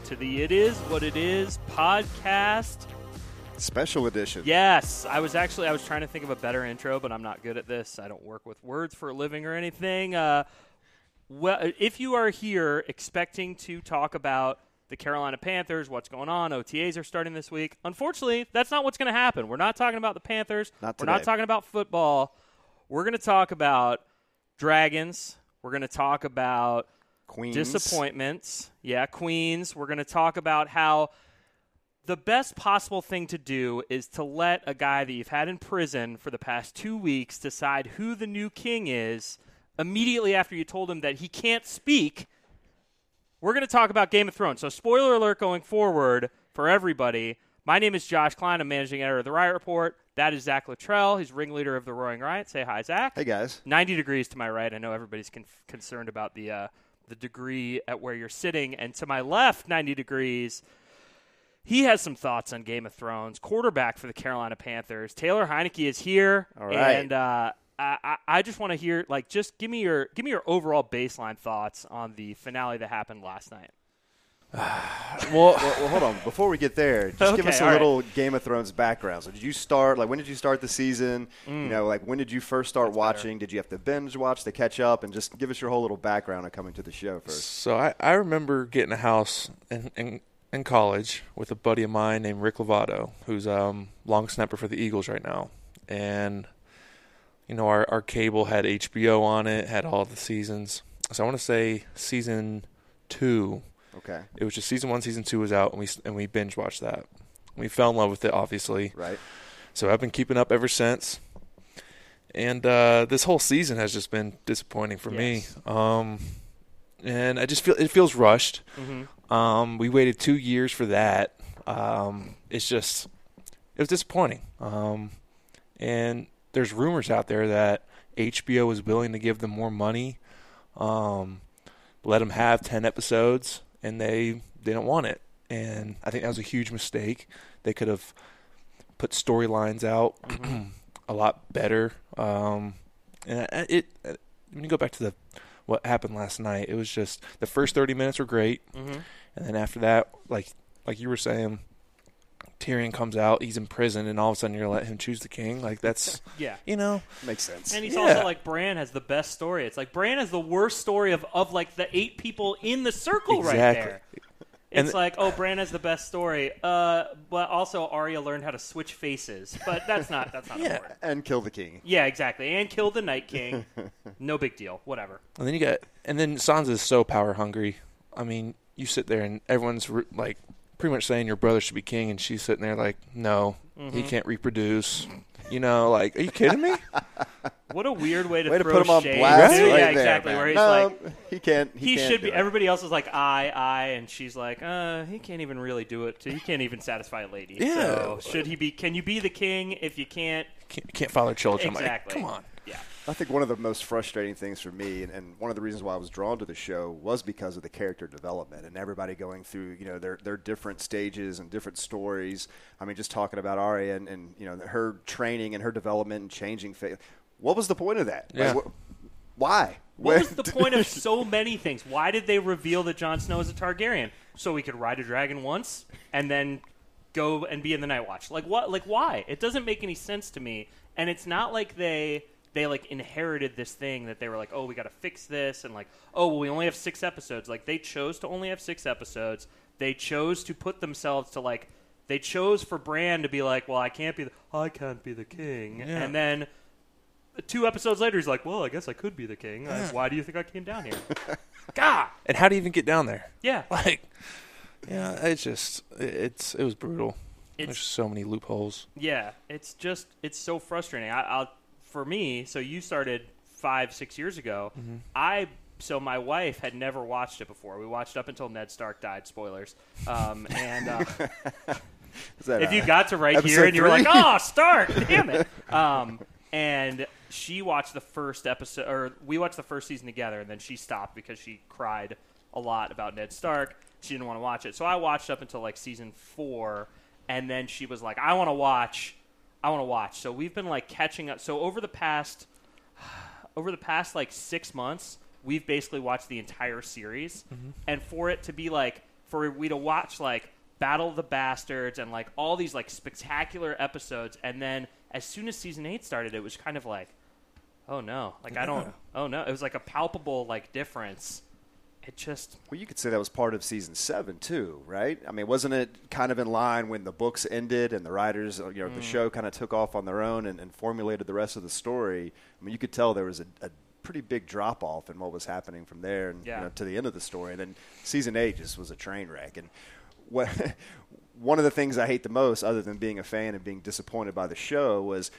Welcome to the It Is What It Is podcast. Special edition. Yes, I was actually I was trying to think of a better intro, but I'm not good at this. I don't work with words for a living or anything. Uh, well, if you are here expecting to talk about the Carolina Panthers, what's going on? OTAs are starting this week. Unfortunately, that's not what's going to happen. We're not talking about the Panthers. Not We're not talking about football. We're going to talk about dragons. We're going to talk about Queens. disappointments. Yeah, Queens. We're going to talk about how the best possible thing to do is to let a guy that you've had in prison for the past two weeks decide who the new king is immediately after you told him that he can't speak. We're going to talk about Game of Thrones. So, spoiler alert going forward for everybody. My name is Josh Klein. I'm managing editor of the Riot Report. That is Zach Luttrell. He's ringleader of the Roaring Riot. Say hi, Zach. Hey guys. 90 degrees to my right. I know everybody's con- concerned about the uh, the degree at where you're sitting, and to my left, 90 degrees. He has some thoughts on Game of Thrones. Quarterback for the Carolina Panthers, Taylor Heinicke is here, All right. and uh, I, I I just want to hear like just give me your give me your overall baseline thoughts on the finale that happened last night. Well, well, hold on. Before we get there, just give us a all right. little Game of Thrones background. So, did you start? Like, when did you start the season? You know, like when did you first start watching? Did you have to binge watch to catch up? And just give us your whole little background of coming to the show first. So I, I remember getting a house in, in in college with a buddy of mine named Rick Lovato, who's um long snapper for the Eagles right now, and you know our our cable had HBO on it, had all the seasons. So I want to say season two. Okay. It was just season one, season two was out, and we and we binge watched that. We fell in love with it, obviously. Right. So I've been keeping up ever since. And uh, this whole season has just been disappointing for Yes. me. Um, and I just feel it feels rushed. Mm-hmm. Um, we waited two years for that. Um, it's just it was disappointing. Um, and there's rumors out there that HBO is willing to give them more money, um, let them have ten episodes, and they they don't want it. And I think that was a huge mistake. They could have put storylines out a lot better. Um, and I- it when you go back to the what happened last night, it was just the first thirty minutes were great. Mm-hmm. And then after that, like like you were saying, Tyrion comes out, he's in prison, and all of a sudden you're gonna let him choose the king. Like that's Yeah. you know, Makes sense. And he's Yeah. also like Bran has the best story. It's like Bran has the worst story of, of like the eight people in the circle right Exactly. there. And It's like, oh, Bran has the best story. Uh, but also Arya learned how to switch faces. But that's not that's not Yeah. important. and kill the king. Yeah, exactly. And kill the Night King. no big deal. Whatever. and then you got and then Sansa is so power hungry. I mean, you sit there and everyone's like pretty much saying your brother should be king, and she's sitting there like, no, Mm-hmm. he can't reproduce. You know, like, are you kidding me? What a weird way to Way to put him on shade. blast too. right yeah, there, exactly. man. Where he's no, like, he can't. He, he can't should be. it. Everybody else is like I, I, and she's like, uh, he can't even really do it. He can't even satisfy a lady. Yeah. So should he be? Can you be the king if you can't? Can't, can't father children. I'm like, Exactly. come on. Yeah. I think one of the most frustrating things for me, and, and one of the reasons why I was drawn to the show, was because of the character development and everybody going through, you know, their their different stages and different stories. I mean, just talking about Arya and, and you know her training and her development and changing. Fa- what was the point of that? Yeah. Like, wh- why? What was the point of so many things? Why did they reveal that Jon Snow is a Targaryen? So he could ride a dragon once and then go and be in the Night Watch. Like what? Like why? It doesn't make any sense to me. And it's not like they they like inherited this thing that they were like, oh, we got to fix this, and like, oh, well, we only have six episodes. Like they chose to only have six episodes. They chose to put themselves to like. They chose for Bran to be like, well, I can't be, the, I can't be the king, Yeah. and then two episodes later, he's like, "Well, I guess I could be the king. Uh, Why do you think I came down here?" God, And how do you even get down there? yeah, Like, yeah, it's just, it's, it was brutal. It's- There's so many loopholes. yeah. It's just, it's so frustrating. I, I'll, for me, so you started five, six years ago. I, so my wife had never watched it before. We watched up until Ned Stark died. Spoilers. Um, and uh, Is that, if you got to right here and you were like, "Oh, Stark, damn it!" Um, and she watched the first episode, or we watched the first season together, and then she stopped because she cried a lot about Ned Stark. She didn't want to watch it, so I watched up until like season four, and then she was like, "I want to watch, I want to watch." So we've been like catching up. So over the past, over the past like six months, we've basically watched the entire series, mm-hmm. and for it to be like for we to watch like Battle of the Bastards and like all these like spectacular episodes, and then as soon as season eight started, it was kind of like, oh no, like I don't, oh no, it was like a palpable like difference. It just Well, you could say that was part of season seven too, right? I mean, wasn't it kind of in line when the books ended and the writers, you know, the mm. show kind of took off on their own and, and formulated the rest of the story? I mean, you could tell there was a, a pretty big drop off in what was happening from there and Yeah. you know, to the end of the story. And then season eight just was a train wreck. And what one of the things I hate the most, other than being a fan and being disappointed by the show, was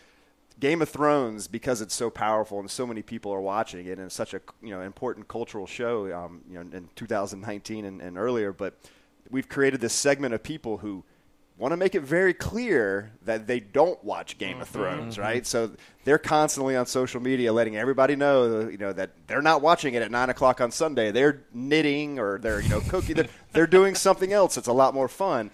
Game of Thrones because it's so powerful and so many people are watching it and it's such a you know important cultural show um, you know in 2019 and, and earlier but we've created this segment of people who want to make it very clear that they don't watch Game of Thrones right? So they're constantly on social media letting everybody know you know that they're not watching it at nine o'clock on Sunday. They're knitting or they're you know cooking. They're, they're doing something else It's a lot more fun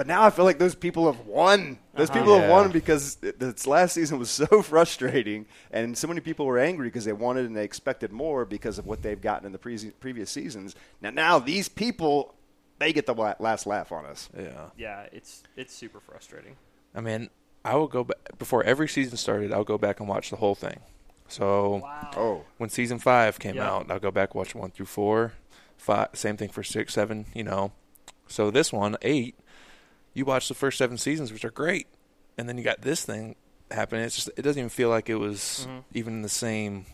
but now I feel like those people have won. Those people have uh-huh. won because th- this last season was so frustrating, and so many people were angry because they wanted and they expected more because of what they've gotten in the pre- previous seasons. Now, now these people they get the last laugh on us. Yeah. yeah, it's it's super frustrating. I mean, I will go back before every season started. I'll go back and watch the whole thing. So Wow. Oh, when season five came Yeah. out, I'll go back and watch one through four. Five, same thing for six, seven. You know, so this one eight, you watch the first seven seasons, which are great, and then you got this thing happening. It's just it doesn't even feel like it was Mhm. even in the same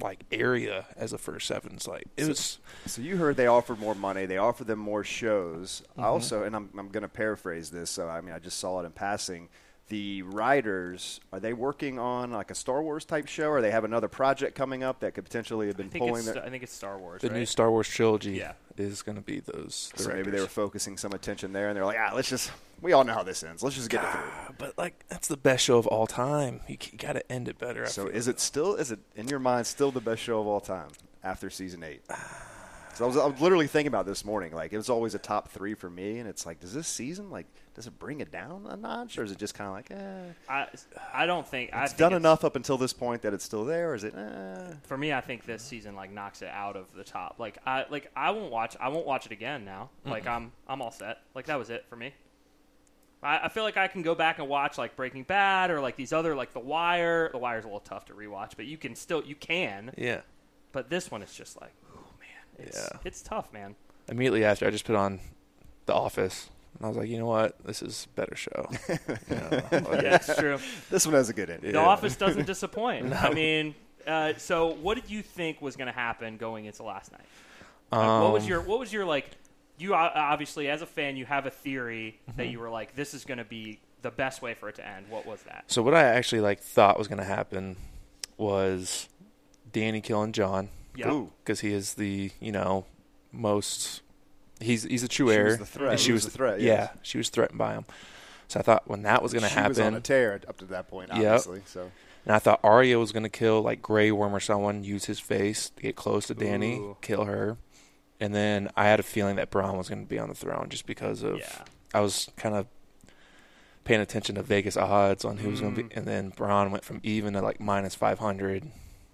like area as the first seven. It's like it So- was. So you heard they offered more money. They offered them more shows. Mm-hmm. I Also, and I'm, I'm going to paraphrase this. So I mean, I just saw it in passing. The writers are they working on like a Star Wars type show, or they have another project coming up that could potentially have been think pulling it's their. I think it's Star Wars. The right? new Star Wars trilogy Yeah. is going to be those. So maybe they were focusing some attention there, and they're like, ah, let's just. We all know how this ends. Let's just get it through. Ah, but like that's the best show of all time. You, got to end it better. I So is it still? Is it in your mind still the best show of all time after season eight? So I was, I was literally thinking about this morning. Like it was always a top three for me, and it's like, does this season like does it bring it down a notch, or is it just kind of like, eh? I I don't think I It's think done enough up until this point that it's still there, or is it? Eh? For me, I think this season like knocks it out of the top. Like I like I won't watch I won't watch it again now. Like I'm I'm all set. Like that was it for me. I, I feel like I can go back and watch like Breaking Bad or like these other like The Wire. The Wire's a little tough to rewatch, but you can still you can. yeah. But this one is just like, oh man, it's Yeah. it's tough, man. Immediately after, I just put on The Office, and I was like, you know what, this is a better show. You know, like- Yeah, it's true. This one has a good ending. The Yeah. Office doesn't disappoint. I mean, uh, so what did you think was going to happen going into last night? Like, what was Um, your what was your like? You obviously, as a fan, you have a theory that Mm-hmm. you were like, this is going to be the best way for it to end. What was that? So what I actually like thought was going to happen was Danny killing Jon Yeah. Because he is the you know most he's he's a true She heir. was the threat. and He she was was the threat, Yeah, she was threatened by him. So I thought when that was going to happen. She was on a happen, tear up to that point, Yep. So and I thought Arya was going to kill like Grey Worm or someone, use his face to get close to Danny, Ooh. kill her, and then I had a feeling that Bran was going to be on the throne just because of Yeah. I was kind of paying attention to Vegas odds on who was going to Mm. be, and then Bran went from even to like minus five hundred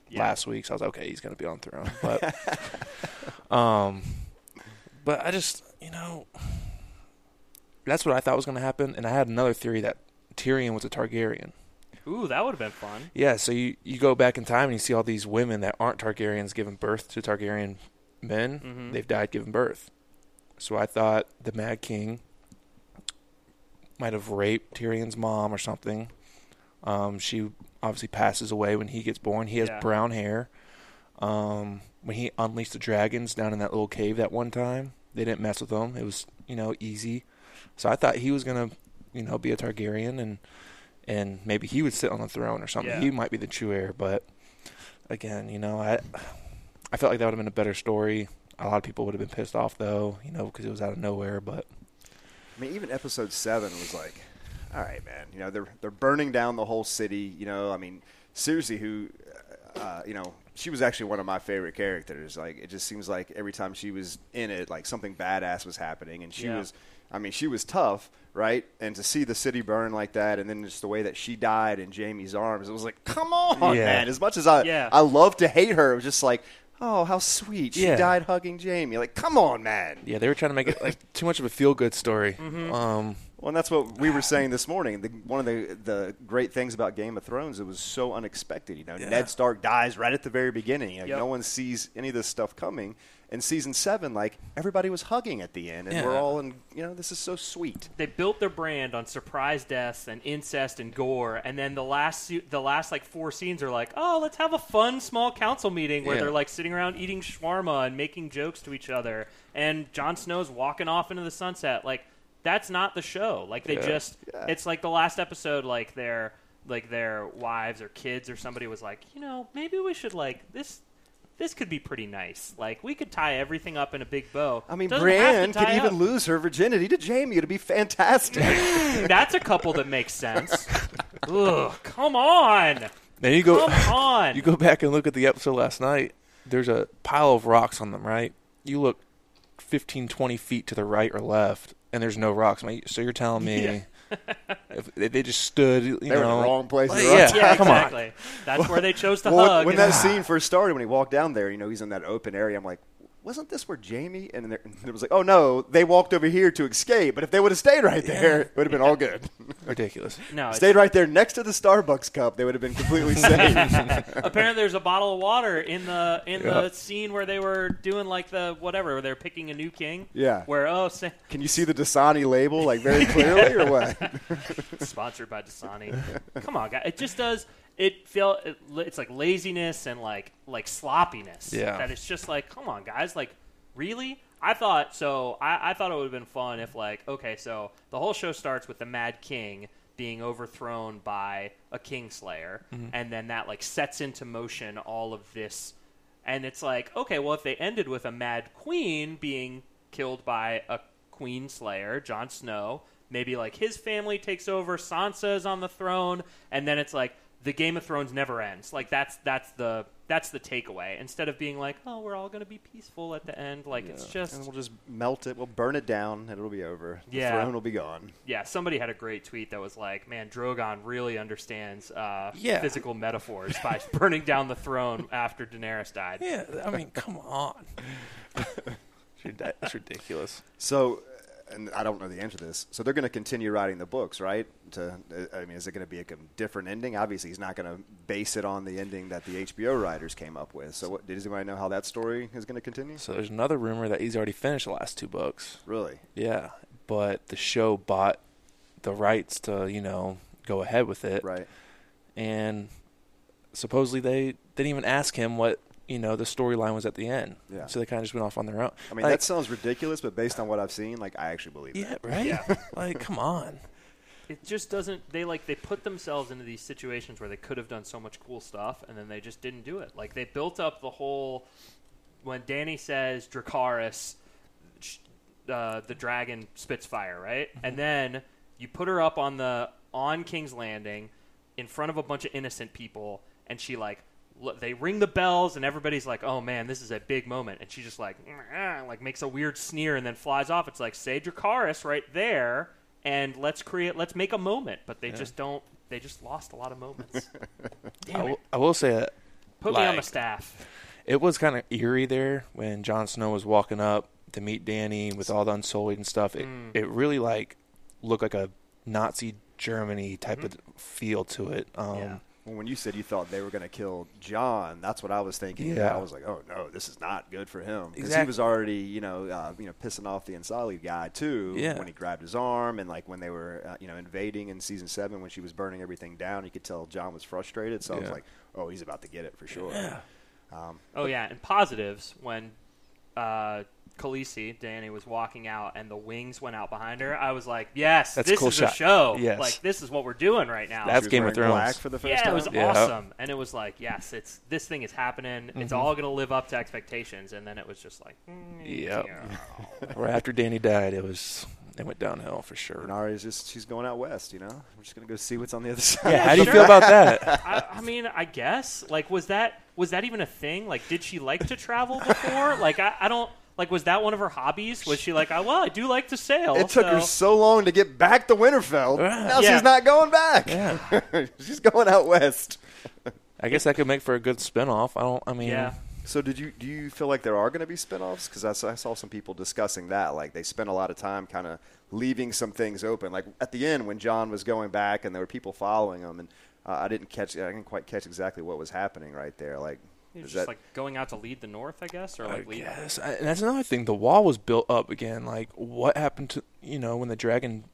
Yeah. last week. So I was like, okay, he's going to be on the throne. But, um, but I just you know that's what I thought was going to happen, and I had another theory that Tyrion was a Targaryen. Ooh, that would have been fun. Yeah, so you, you go back in time and you see all these women that aren't Targaryens giving birth to Targaryen men. Mhm. They've died giving birth. So I thought the Mad King might have raped Tyrion's mom or something. Um, she obviously passes away when he gets born. He has Yeah. brown hair. Um, when he unleashed the dragons down in that little cave that one time, they didn't mess with him. It was you know easy. So I thought he was gonna you know be a Targaryen and and maybe he would sit on the throne or something. Yeah. He might be the true heir, but again, you know, I I felt like that would have been a better story. A lot of people would have been pissed off though, you know, because it was out of nowhere. But I mean, even episode seven was like, all right, man. You know, they're they're burning down the whole city. You know, I mean, seriously, who, uh, you know, she was actually one of my favorite characters. Like, it just seems like every time she was in it, like something badass was happening, and she Yeah. was. I mean, she was tough, right? And to see the city burn like that, and then just the way that she died in Jaime's arms, it was like, come on, Yeah. man. As much as I, Yeah. I love to hate her, it was just like, oh, how sweet. She Yeah. died hugging Jamie. Like, come on, man. Yeah, they were trying to make it like too much of a feel good story. Mm-hmm. Um, Well, and that's what we were saying this morning. The, one of the the great things about Game of Thrones, it was so unexpected. You know, Yeah. Ned Stark dies right at the very beginning. You know, Yep. No one sees any of this stuff coming. In season seven, like everybody was hugging at the end, and Yeah. we're all in. You know, this is so sweet. they built their brand on surprise deaths and incest and gore, and then the last the last like four scenes are like, oh, let's have a fun small council meeting where Yeah. they're like sitting around eating shawarma and making jokes to each other, and Jon Snow's walking off into the sunset. Like that's not the show. Like they Yeah. just, Yeah. it's like the last episode, like their like their wives or kids or somebody was like, you know, maybe we should like this. This could be pretty nice. Like we could tie everything up in a big bow. I mean, Doesn't Brienne could even up. lose her virginity to Jaime. It'd be fantastic. That's a couple that makes sense. Ugh, come on. then you go, Come on. you go back and look at the episode last night. There's a pile of rocks on them, right? You look 15, 20 feet to the right or left, and there's no rocks. I mean, So you're telling me if they they just stood, you They were in the wrong place. at the Like, wrong yeah, yeah, come on. exactly. That's where they chose to Well, hug. when and- that scene first started, when he walked down there, you know, he's in that open area. I'm like, wasn't this where Jaime? And there- and it was like, oh no, they walked over here to escape. But if they would have stayed right there, it would have been all good. ridiculous. no, it's- stayed right there next to the Starbucks cup, they would have been completely safe. apparently there's a bottle of water in the in Yeah. the scene where they were doing like the whatever, where they're picking a new king. Yeah. Where oh, say, Can you see the Dasani label like very clearly, or what? sponsored by Dasani. Come on, guys. It just does. It feel it, it's like laziness and like like sloppiness. Yeah. That it's just like, come on, guys. Like, really? I thought so. I, I thought it would have been fun if like, okay, so the whole show starts with the Mad King being overthrown by a Kingslayer, mm-hmm. and then that like sets into motion all of this. And it's like, okay, well, if they ended with a Mad Queen being killed by a Queen Slayer, Jon Snow, maybe like his family takes over, Sansa is on the throne, and then it's like the Game of Thrones never ends. Like that's that's the that's the takeaway. Instead of being like, oh, we're all gonna be peaceful at the end, like it's just and just we'll just melt it. We'll burn it down, and it'll be over. The Yeah. throne will be gone. yeah. Somebody had a great tweet that was like, man, Drogon really understands uh, Yeah. physical metaphors by burning down the throne after Daenerys died. Yeah, I mean, come on. It's That's ridiculous. So, and I don't know the answer to this. So they're going to continue writing the books, right? To, I mean, is it going to be a different ending? Obviously, he's not going to base it on the ending that the HBO writers came up with. So, what, does anybody know how that story is going to continue? So there's another rumor that he's already finished the last two books. Really? Yeah, but the show bought the rights to, you know, go ahead with it. Right. And supposedly they didn't even ask him what, you know, the storyline was at the end. Yeah. So they kind of just went off on their own. I mean, Like, that sounds ridiculous, but based on what I've seen, like I actually believe Yeah, that. right? Yeah. like, come on. it just doesn't they like they put themselves into these situations where they could have done so much cool stuff and then they just didn't do it like they built up the whole when danny says Dracarys uh, the dragon spits fire right and then you put her up on the on king's landing in front of a bunch of innocent people and she like l- they ring the bells and everybody's like oh man this is a big moment and she just like like makes a weird sneer and then flies off it's like say Dracarys right there and let's create let's make a moment but they just don't they just lost a lot of moments I Damn it. will, I will say that put me on the staff it was kind of eerie there when Jon Snow was walking up to meet Danny with all the Unsullied and stuff. It Mm. it really like looked like a Nazi Germany type of feel to it. Um, Mm-hmm. Yeah. Well, when you said you thought they were going to kill Jon, that's what I was thinking. Yeah. I was like, oh no, this is not good for him because he was already, you know, uh, you know, pissing off the Unsullied guy too. Yeah. When he grabbed his arm and like when they were, uh, you know, invading in season seven when she was burning everything down, you could tell Jon was frustrated. So I was like, oh, he's about to get it for sure. Yeah. Um, oh yeah and positives when uh Khaleesi, Danny was walking out and the wings went out behind her. I was like, "Yes, That's this cool is shot. a show. Yes. Like this is what we're doing right now." That's was Game of Thrones. Black for the first yeah, time. it was Yeah. awesome, and it was like, "Yes, it's this thing is happening. It's Mhm. all going to live up to expectations." And then it was just like, mm, Yep. yeah. right after Danny died, it was it went downhill for sure. Renari's just she's going out west. You know, we're just gonna go see what's on the other side. Yeah, how do you sure. feel about that? I, I mean, I guess like was that was that even a thing? Like, did she like to travel before? like, I, I don't like. Was that one of her hobbies? Was she like, I, well, I do like to sail. It took her so- so long to get back to Winterfell. Yeah. Now Yeah. she's not going back. Yeah. she's going out west. I guess that could make for a good spinoff. I don't. I mean, Yeah. So did you do you feel like there are going to be spinoffs? Because I, saw- I saw some people discussing that. Like they spent a lot of time kind of leaving some things open. Like at the end when Jon was going back and there were people following him, and uh, I didn't catch. I didn't quite catch exactly what was happening right there. Like He was is just that like going out to lead the North, I guess, or like I lead. guess. I, and that's another thing. The wall was built up again. Like, what happened to you know when the dragon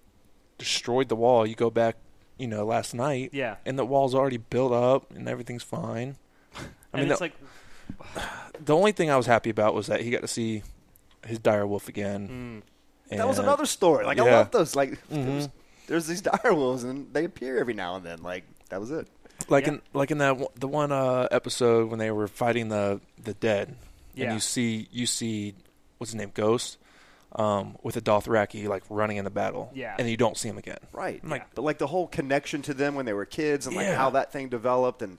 destroyed the wall? You go back, you know, last night, Yeah, and the wall's already built up and everything's fine. I and mean, it's the, like, the only thing I was happy about was that he got to see his dire wolf again. mm, that was another story. Like I love those. Like Mhm. there's, there's these dire wolves and they appear every now and then. Like that was it. Like Yeah. in like in that one- the one uh, episode when they were fighting the the dead, yeah, and you see you see what's his name Ghost um, with a Dothraki like running in the battle, Yeah. and you don't see him again. Right. I'm like- but like the whole connection to them when they were kids and like Yeah. how that thing developed and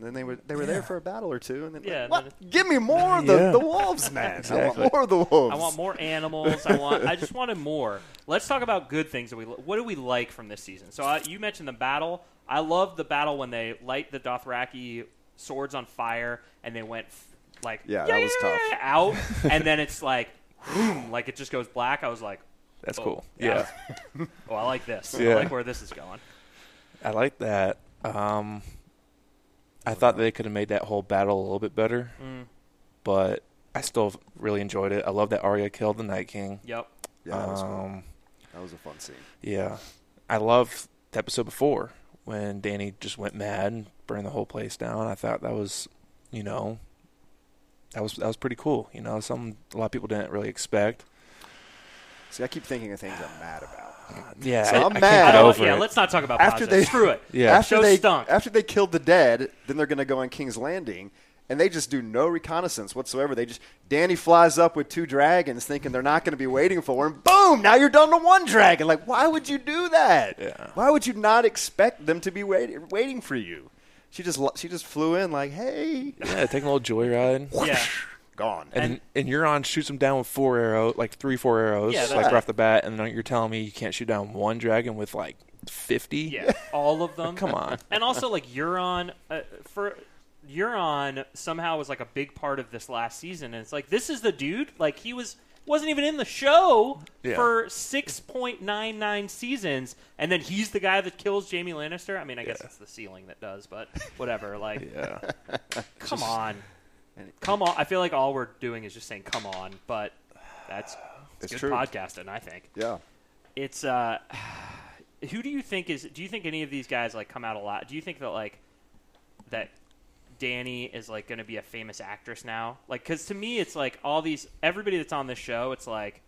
then they were they were there for a battle or two and then Yeah, like, and then Give me more of the, Yeah. the wolves, man. I want more of the wolves. I want more animals. I want. I just wanted more. Let's talk about good things that we. What do we like from this season? So uh, you mentioned the battle. I love the battle when they light the Dothraki swords on fire and they went f- like Yeah, that was tough. out, and then it's like, whoom, like it just goes black. I was like, That's Oh, cool. yeah. Yeah, oh, I like this. I Yeah. like where this is going. I like that. Um, I thought they could have made that whole battle a little bit better, Mm, but I still really enjoyed it. I love that Arya killed the Night King. yep. Yeah, that was cool. um, That was a fun scene. Yeah, I love the episode before when Danny just went mad and burned the whole place down. I thought that was, you know, that was that was pretty cool. You know, something a lot of people didn't really expect. See, I keep thinking of things I'm mad about. Yeah, So I, I'm I mad. can't I get over yeah, it. let's not talk about After positive. they- Screw it. Yeah. after Show they stunk. after they killed the dead, then they're going to go on King's Landing, and they just do no reconnaissance whatsoever. They just Danny flies up with two dragons, thinking they're not going to be waiting for him. Boom! Now you're down to one dragon. Like, why would you do that? Yeah. Why would you not expect them to be waiting waiting for you? She just she just flew in like, hey, Yeah, taking a little joyride. Yeah. gone. And, And- and Euron shoots him down with four arrows, like three, four arrows, Yeah, like right. right off the bat, and then you're telling me you can't shoot down one dragon with like fifty? Yeah, all of them. Come on. And also, like Euron, uh, for Euron somehow was like a big part of this last season, and it's like this is the dude. Like he was wasn't even in the show Yeah. for six point nine nine seasons, and then he's the guy that kills Jaime Lannister. I mean, I guess Yeah. it's the ceiling that does, but whatever. Like, Yeah. come on, come on. I feel like all we're doing is just saying "come on," but that's It's good true. podcasting. I think yeah. it's uh who do you think is do you think any of these guys like come out a lot do you think that like that danny is like going to be a famous actress now like because to me it's like all these everybody that's on this show it's like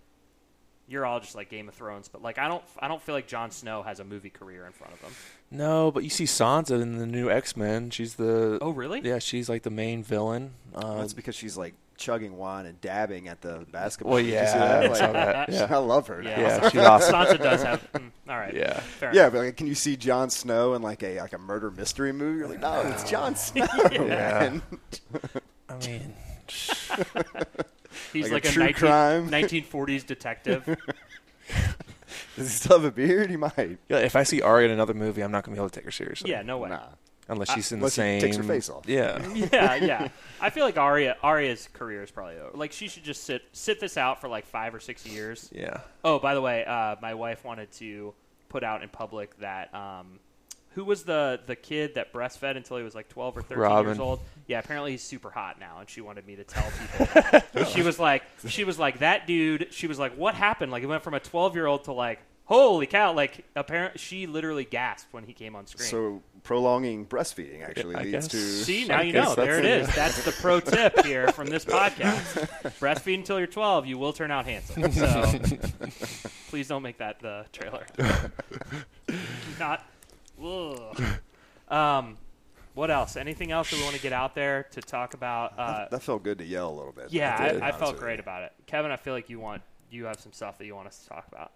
you're all just like game of thrones but like i don't i don't feel like Jon snow has a movie career in front of him No, but you see Sansa in the new X Men. She's the oh really yeah, she's like the main villain. Uh, That's because she's like chugging wine and dabbing at the basketball. well, Did you yeah, see that? I Like, that. Yeah, I love her. yeah, Yeah, Sansa- she's awesome. sansa does have mm, all right yeah. fair Yeah, enough. but like, can you see Jon Snow in like a like a murder mystery movie? You're like, no, it's Jon Snow. Yeah. man. I mean, he's like like, a a, true 19, crime. 1940s detective Does he still have a beard? He might. yeah, if I see Arya in another movie, I'm not gonna be able to take her seriously. yeah no way Nah. Unless she's in unless the she same. takes her face off. Yeah, yeah, yeah. I feel like Arya Arya's career is probably over. Like she should just sit sit this out for like five or six years. yeah. Oh, by the way, uh, my wife wanted to put out in public that um, who was the the kid that breastfed until he was like twelve or thirteen years old? Yeah, apparently he's super hot now, and she wanted me to tell people. that. she was like, she was like that dude. She was like, what happened? Like it went from a twelve year old to like. Holy cow! Like, apparently, she literally gasped when he came on screen. So prolonging breastfeeding actually I leads guess. to. See, now I you know. There it that's the pro tip here from this podcast. Breastfeed until you're 12, you will turn out handsome. So please don't make that the trailer. Not. Ugh. Um, what else? Anything else that we want to get out there to talk about? Uh, that felt good to yell a little bit. yeah, to be I, I felt great about it. Kevin, I feel like you want you have some stuff that you want us to talk about.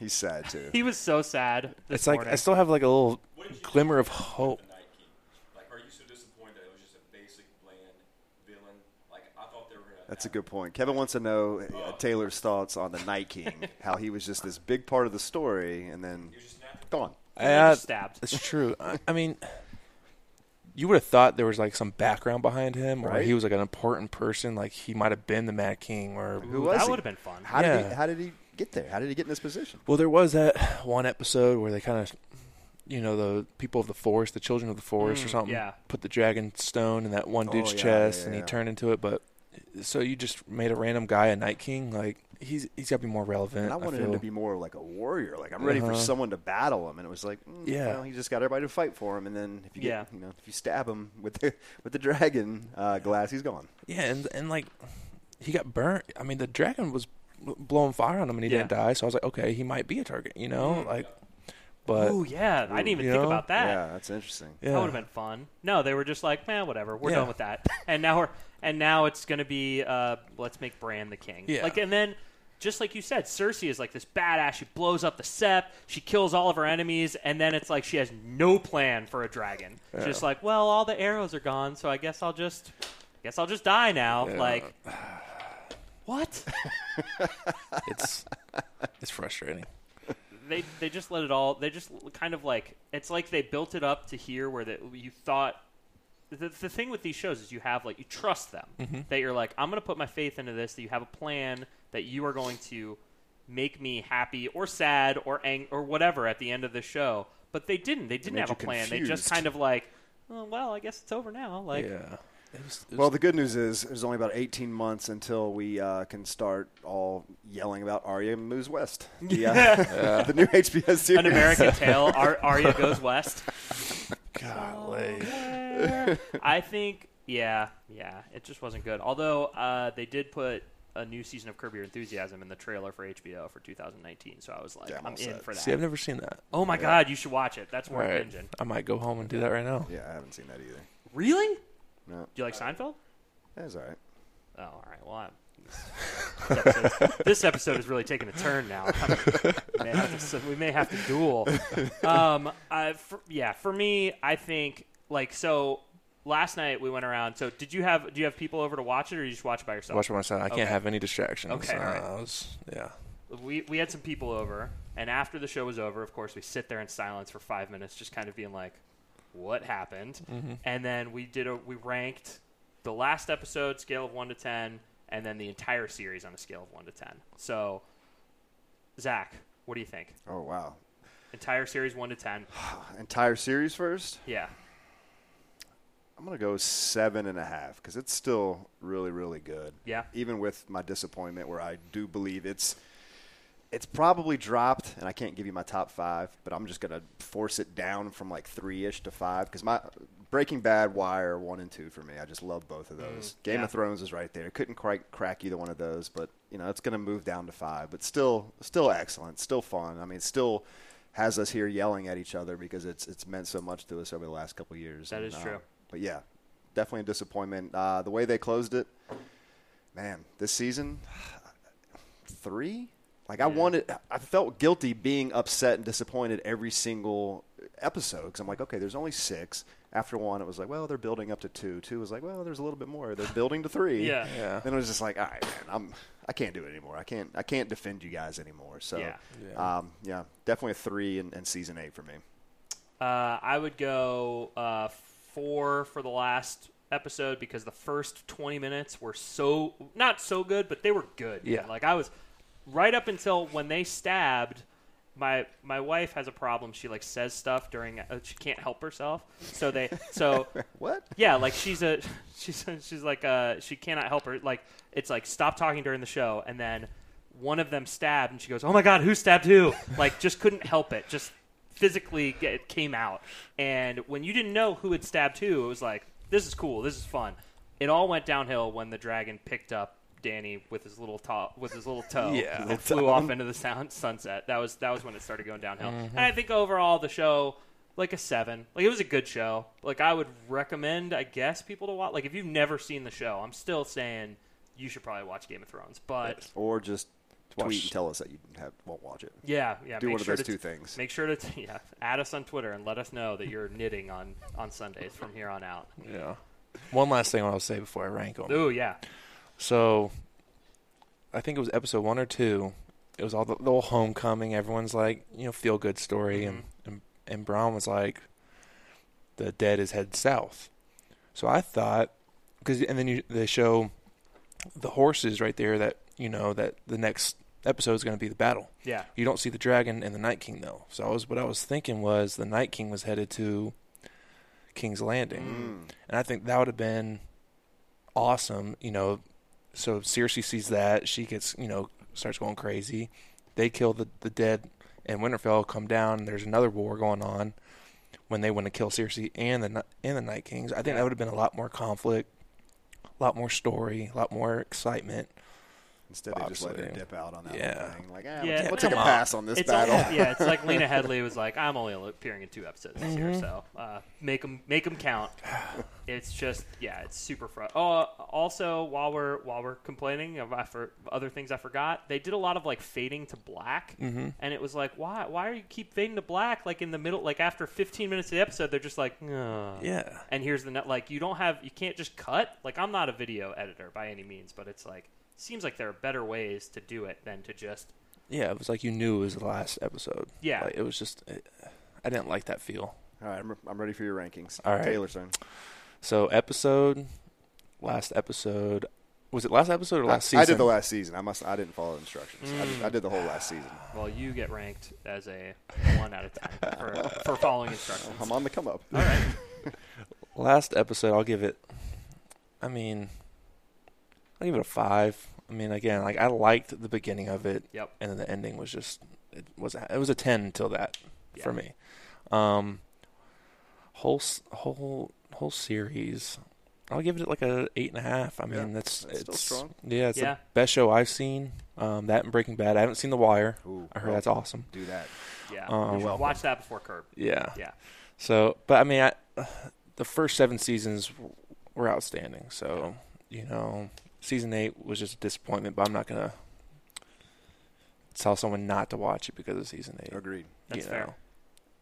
He's sad too. He was so sad. This It's like morning. I still have like a little What did you glimmer of hope. the Night King? Like, are you so disappointed that it was just a basic, bland villain? Like, I thought they were gonna. That's a good point. Kevin wants to know uh, Taylor's thoughts on the Night King, how he was just this big part of the story, and then He was just gone. He was stabbed. It's true. I, I mean, you would have thought there was like some background behind him, or Right. he was like an important person, like he might have been the Mad King, or Who was that would have been fun. How did he? How did he get there? How did he get in this position? Well, there was that one episode where they kind of, you know, the people of the forest, the children of the forest, or Mm, something, yeah. put the dragon stone in that one Oh, dude's yeah, chest, yeah, and he yeah. turned into it. But so you just made a random guy a Night King, like he's he's got to be more relevant. And I wanted him feel. to be more like a warrior. Like I'm ready for Uh-huh. someone to battle him, and it was like, mm, Yeah. well, he just got everybody to fight for him, and then if you get, Yeah. you know, if you stab him with the with the dragon uh, glass, he's gone. Yeah, and and like he got burnt. I mean, the dragon was blowing fire on him, and he Yeah. didn't die. So I was like, okay, he might be a target, you know, Mm. like. But Oh, yeah. I didn't even think know? about that. Yeah, that's interesting. yeah, That would have been fun. No, they were just like, man, whatever. We're Yeah. done with that. And now we're and now it's gonna be uh, let's make Bran the king. Yeah. Like and then just like you said, Cersei is like this badass. She blows up the Sept. She kills all of her enemies, and then it's like she has no plan for a dragon. Yeah. Just like, well, all the arrows are gone, so I guess I'll just, guess I'll just die now. Yeah. Like, what? it's it's frustrating. they they just let it all. They just kind of like it's like they built it up to here where that you thought. The, the thing with these shows is you have like you trust them Mhm. that you're like I'm going to put my faith into this. That you have a plan that you are going to make me happy or sad or ang- or whatever at the end of the show. But they didn't. They didn't have a you plan. They just kind of like, oh, well, I guess it's over now. Like, yeah. It was, it was- Well, the good news is there's only about 18 months until we uh, can start all yelling about Arya moves west. The, uh, the new HBO series. an American Tale. Ar- Arya goes west. golly. I think, yeah, yeah, it just wasn't good. Although uh, they did put a new season of Curb Your Enthusiasm in the trailer for HBO for 2019. So I was like, Yeah, I'm I'm in for that. See, I've never seen that. oh my god, you should watch it. That's All worth right, binging. I might go home and do that right now. Yeah, I haven't seen that either. Really? No, Do you like Seinfeld? that's all right. Oh, all right. Well, I'm, this, episode, this episode is really taking a turn now. we, may have to, we may have to duel. Um, I, for, yeah, for me, I think like so. Last night we went around. So did you have do you have people over to watch it, or you just watch it by yourself? Watch by myself. I can't have any distractions. Okay. Uh, I was- yeah. we we had some people over, and after the show was over, of course, we sit there in silence for five minutes, just kind of being like, "What happened?" Mm-hmm. And then we did a we ranked the last episode scale of one to ten, and then the entire series on a scale of one to ten. So, Zach, what do you think? Oh wow, Entire series one to ten. entire series first. Yeah, I'm gonna go seven and a half because it's still really, really good. yeah, Even with my disappointment, where I do believe it's it's probably dropped, and I can't give you my top five, but I'm just gonna force it down from like three ish to five because my Breaking Bad, Wire, one and two for me. I just love both of those. Game yeah. of Thrones is right there. Couldn't quite crack either one of those, but you know it's gonna move down to five. But still, still excellent, still fun. I mean, still has us here yelling at each other because it's it's meant so much to us over the last couple of years. That And, is uh, true. But yeah, definitely a disappointment. Uh, the way they closed it, man, this season, three. Like I Yeah. wanted, I felt guilty being upset and disappointed every single episode because I'm like, okay, there's only six. After one, it was like, well, they're building up to two. Two was like, well, there's a little bit more. They're building to three. yeah, Yeah. Then it was just like, all right, man, I'm, I can't do it anymore. I can't, I can't defend you guys anymore. So, Yeah. Yeah. Um, yeah, definitely a three in, in season eight for me. Uh, I would go uh, four for the last episode because the first 20 minutes were so not so good, but they were good. man. Yeah. like I was right up until when they stabbed. My my wife has a problem. She like says stuff during. Uh, she can't help herself. So they so What? yeah, like she's a she's she's like uh she cannot help her. Like it's like stop talking during the show, and then one of them stabbed, and she goes, "Oh my god, who stabbed who?" like just couldn't help it. Just physically get, it came out. And when you didn't know who had stabbed who, it was like this is cool, this is fun. It all went downhill when the dragon picked up Danny with his little to- with his little toe Yeah. and flew off into the sound sunset. That was that was when it started going downhill. And I mm-hmm. think overall the show like a seven. Like it was a good show. Like I would recommend, I guess, people to watch. Like if you've never seen the show, I'm still saying you should probably watch Game of Thrones. But Or just tweet Watch- and tell us that you have, won't watch it. yeah, yeah, Do make one of those to two things. Make sure to t- yeah, add us on Twitter and let us know that you're knitting on on Sundays from here on out. Yeah. One last thing I'll say before I rank them. Ooh, yeah, So, I think it was episode one or two. It was all the, the whole homecoming. Everyone's like, you know, feel good story, and, and and Bran was like, the dead is head south. So I thought, because and then you, they show the horses right there that you know that the next episode is going to be the battle. Yeah. You don't see the dragon and the Night King though. So I was what I was thinking was the Night King was headed to King's Landing, Mm. and I think that would have been awesome. You know, so Cersei sees that she gets you know starts going crazy. They kill the the dead, and Winterfell come down. And there's another war going on when they want to kill Cersei and the and the Night Kings. I think that would have been a lot more conflict, a lot more story, a lot more excitement. Instead, they just let her Obviously. dip out on that Yeah. thing. Like, eh, Yeah, we'll, we'll take a on. pass on this It's battle. all- yeah, it's like Lena Headley was like, "I'm only appearing in two episodes this year, Mhm. so uh, make them make them count." It's just yeah, it's super fun. Oh, also while we're while we're complaining of I for other things I forgot, they did a lot of like fading to black, Mm-hmm. and it was like, why why are you keep fading to black? Like in the middle, like after 15 minutes of the episode, they're just like, Ugh. Yeah. And here's the net. Like you don't have you can't just cut. Like I'm not a video editor by any means, but it's like seems like there are better ways to do it than to just Yeah, it was like you knew it was the last episode. Yeah. Like, it was just, it, I didn't like that feel. All right, I'm, I'm ready for your rankings. All right. Taylor's turn. So episode, last episode, was it last episode or last I, season? I did the last season. I must. I didn't follow instructions. I, did, I did the whole last mm. season. Well, you get ranked as a one out of ten for, for following instructions. I'm on the come up. All right. Last episode, I'll give it. I mean, I'll give it a five. I mean, again, like I liked the beginning of it, Yep. and then the ending was just it was it was a ten until that for me. Um, whole whole whole series, I'll give it like a eight and a half. I mean, Yeah, that's, that's still it's strong. Yeah, it's Yeah. the best show I've seen. Um, that and Breaking Bad. I haven't seen The Wire. Ooh, I heard that's awesome. Do that. Yeah. Um, well. watch that before Curb. Yeah. Yeah. So, but I mean, I, the first seven seasons were outstanding. So, you know, season eight was just a disappointment. But I'm not gonna tell someone not to watch it because of season eight. Agreed. That's you fair. know.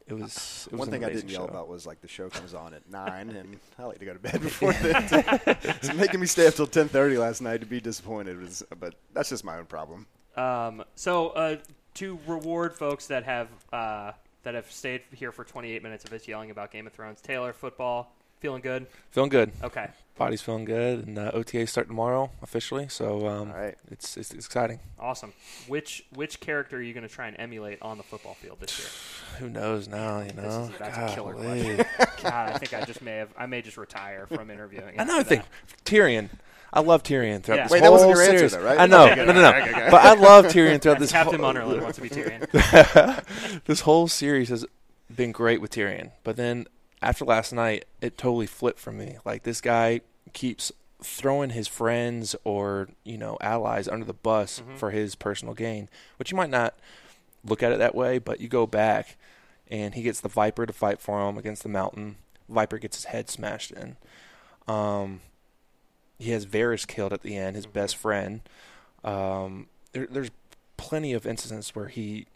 It was, it was One thing I didn't yell show. about was like the show comes on at nine, and I like to go to bed before then. it's making me stay up till ten thirty last night to be disappointed. Was, but that's just my own problem. Um, so uh, to reward folks that have uh, that have stayed here for 28 minutes of us yelling about Game of Thrones, Taylor football feeling good. Feeling good. Okay. Body's feeling good, and uh, OTA start tomorrow officially. So um, All right. it's, it's it's exciting. Awesome. Which which character are you going to try and emulate on the football field this year? Who knows now? You know, is- that's a killer Golly. God, I think I just may have I may just retire from interviewing. Another after thing, Tyrion. I love Tyrion throughout Yeah. this Wait, that whole wasn't your answer, series. though, right? I know, Okay, no, no, no. Okay, okay. But I love Tyrion throughout that. this Captain whole, Munderland wants to be Tyrion. this whole series has been great with Tyrion, but then after last night, it totally flipped for me. Like this guy keeps throwing his friends or you know allies under the bus Mhm. for his personal gain, which you might not look at it that way, but you go back and he gets the Viper to fight for him against the Mountain. Viper gets his head smashed in. Um, he has Varys killed at the end, his best friend. Um, there, there's plenty of instances where he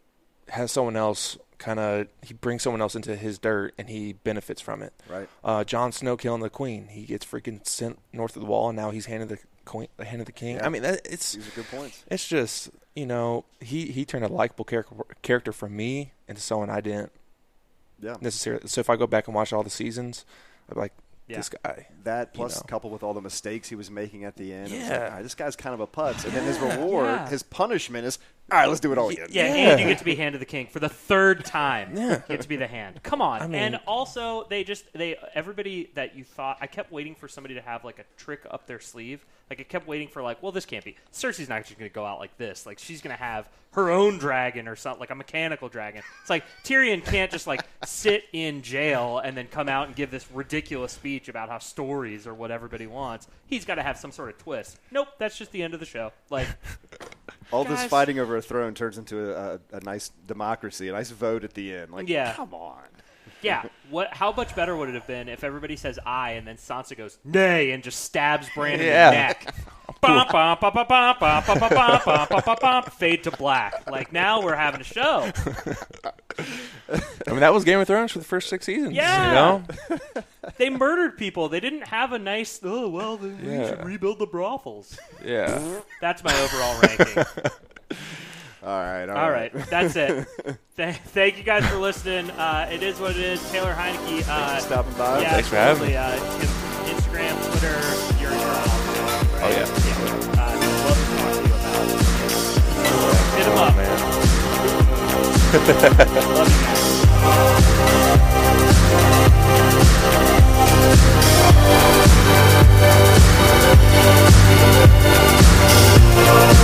has someone else kind of he brings someone else into his dirt and he benefits from it. Right. Uh, Jon Snow killing the queen, he gets freaking sent north of the wall, and now he's handed the queen, the hand of the king. Yeah. I mean, that, it's These are good points. it's just you know he he turned a likable character character from me into someone I didn't Yeah. necessarily. So if I go back and watch all the seasons, I'm like Yeah. this guy. That plus know. coupled with all the mistakes he was making at the end. Yeah. like, "Ah, this guy's kind of a putz. And then his reward, Yeah. his punishment is, all right, let's do it all again. Yeah, Yeah. and you get to be hand of the king for the third time. Yeah. You get to be the hand. Come on. I mean- and also they just they everybody that you thought I kept waiting for somebody to have like a trick up their sleeve. Like I kept waiting for like, well, this can't be. Cersei's not just going to go out like this. Like she's going to have her own dragon or something, like a mechanical dragon. It's like Tyrion can't just like sit in jail and then come out and give this ridiculous speech about how stories are what everybody wants. He's got to have some sort of twist. Nope, that's just the end of the show. Like All this fighting over a throne turns into a, a, a nice democracy, a nice vote at the end. Like, Yeah. come on. Yeah. What? How much better would it have been if everybody says "I" and then Sansa goes "Nay" and just stabs Brandon Yeah. in the neck? Bum, bum, bum, bum, bum, bum, bum, bum, bum, bum, bum, bum, bum. Fade to black. Like now we're having a show. I mean, that was Game of Thrones for the first six seasons. Yeah. You know? They murdered people. They didn't have a nice. Oh well, then we Yeah. should rebuild the brothels. Yeah. That's my overall ranking. All right. All, all right. right. That's it. Th- thank you guys for listening. Uh, it is what it is. Taylor Heinicke. Uh, Thanks for stopping by. Yeah, Thanks for having me. Uh, Instagram, Twitter, your, your right? Oh, yeah. yeah. Uh, love to talk to you about it. Hit him oh, up. Man. love you guys. We'll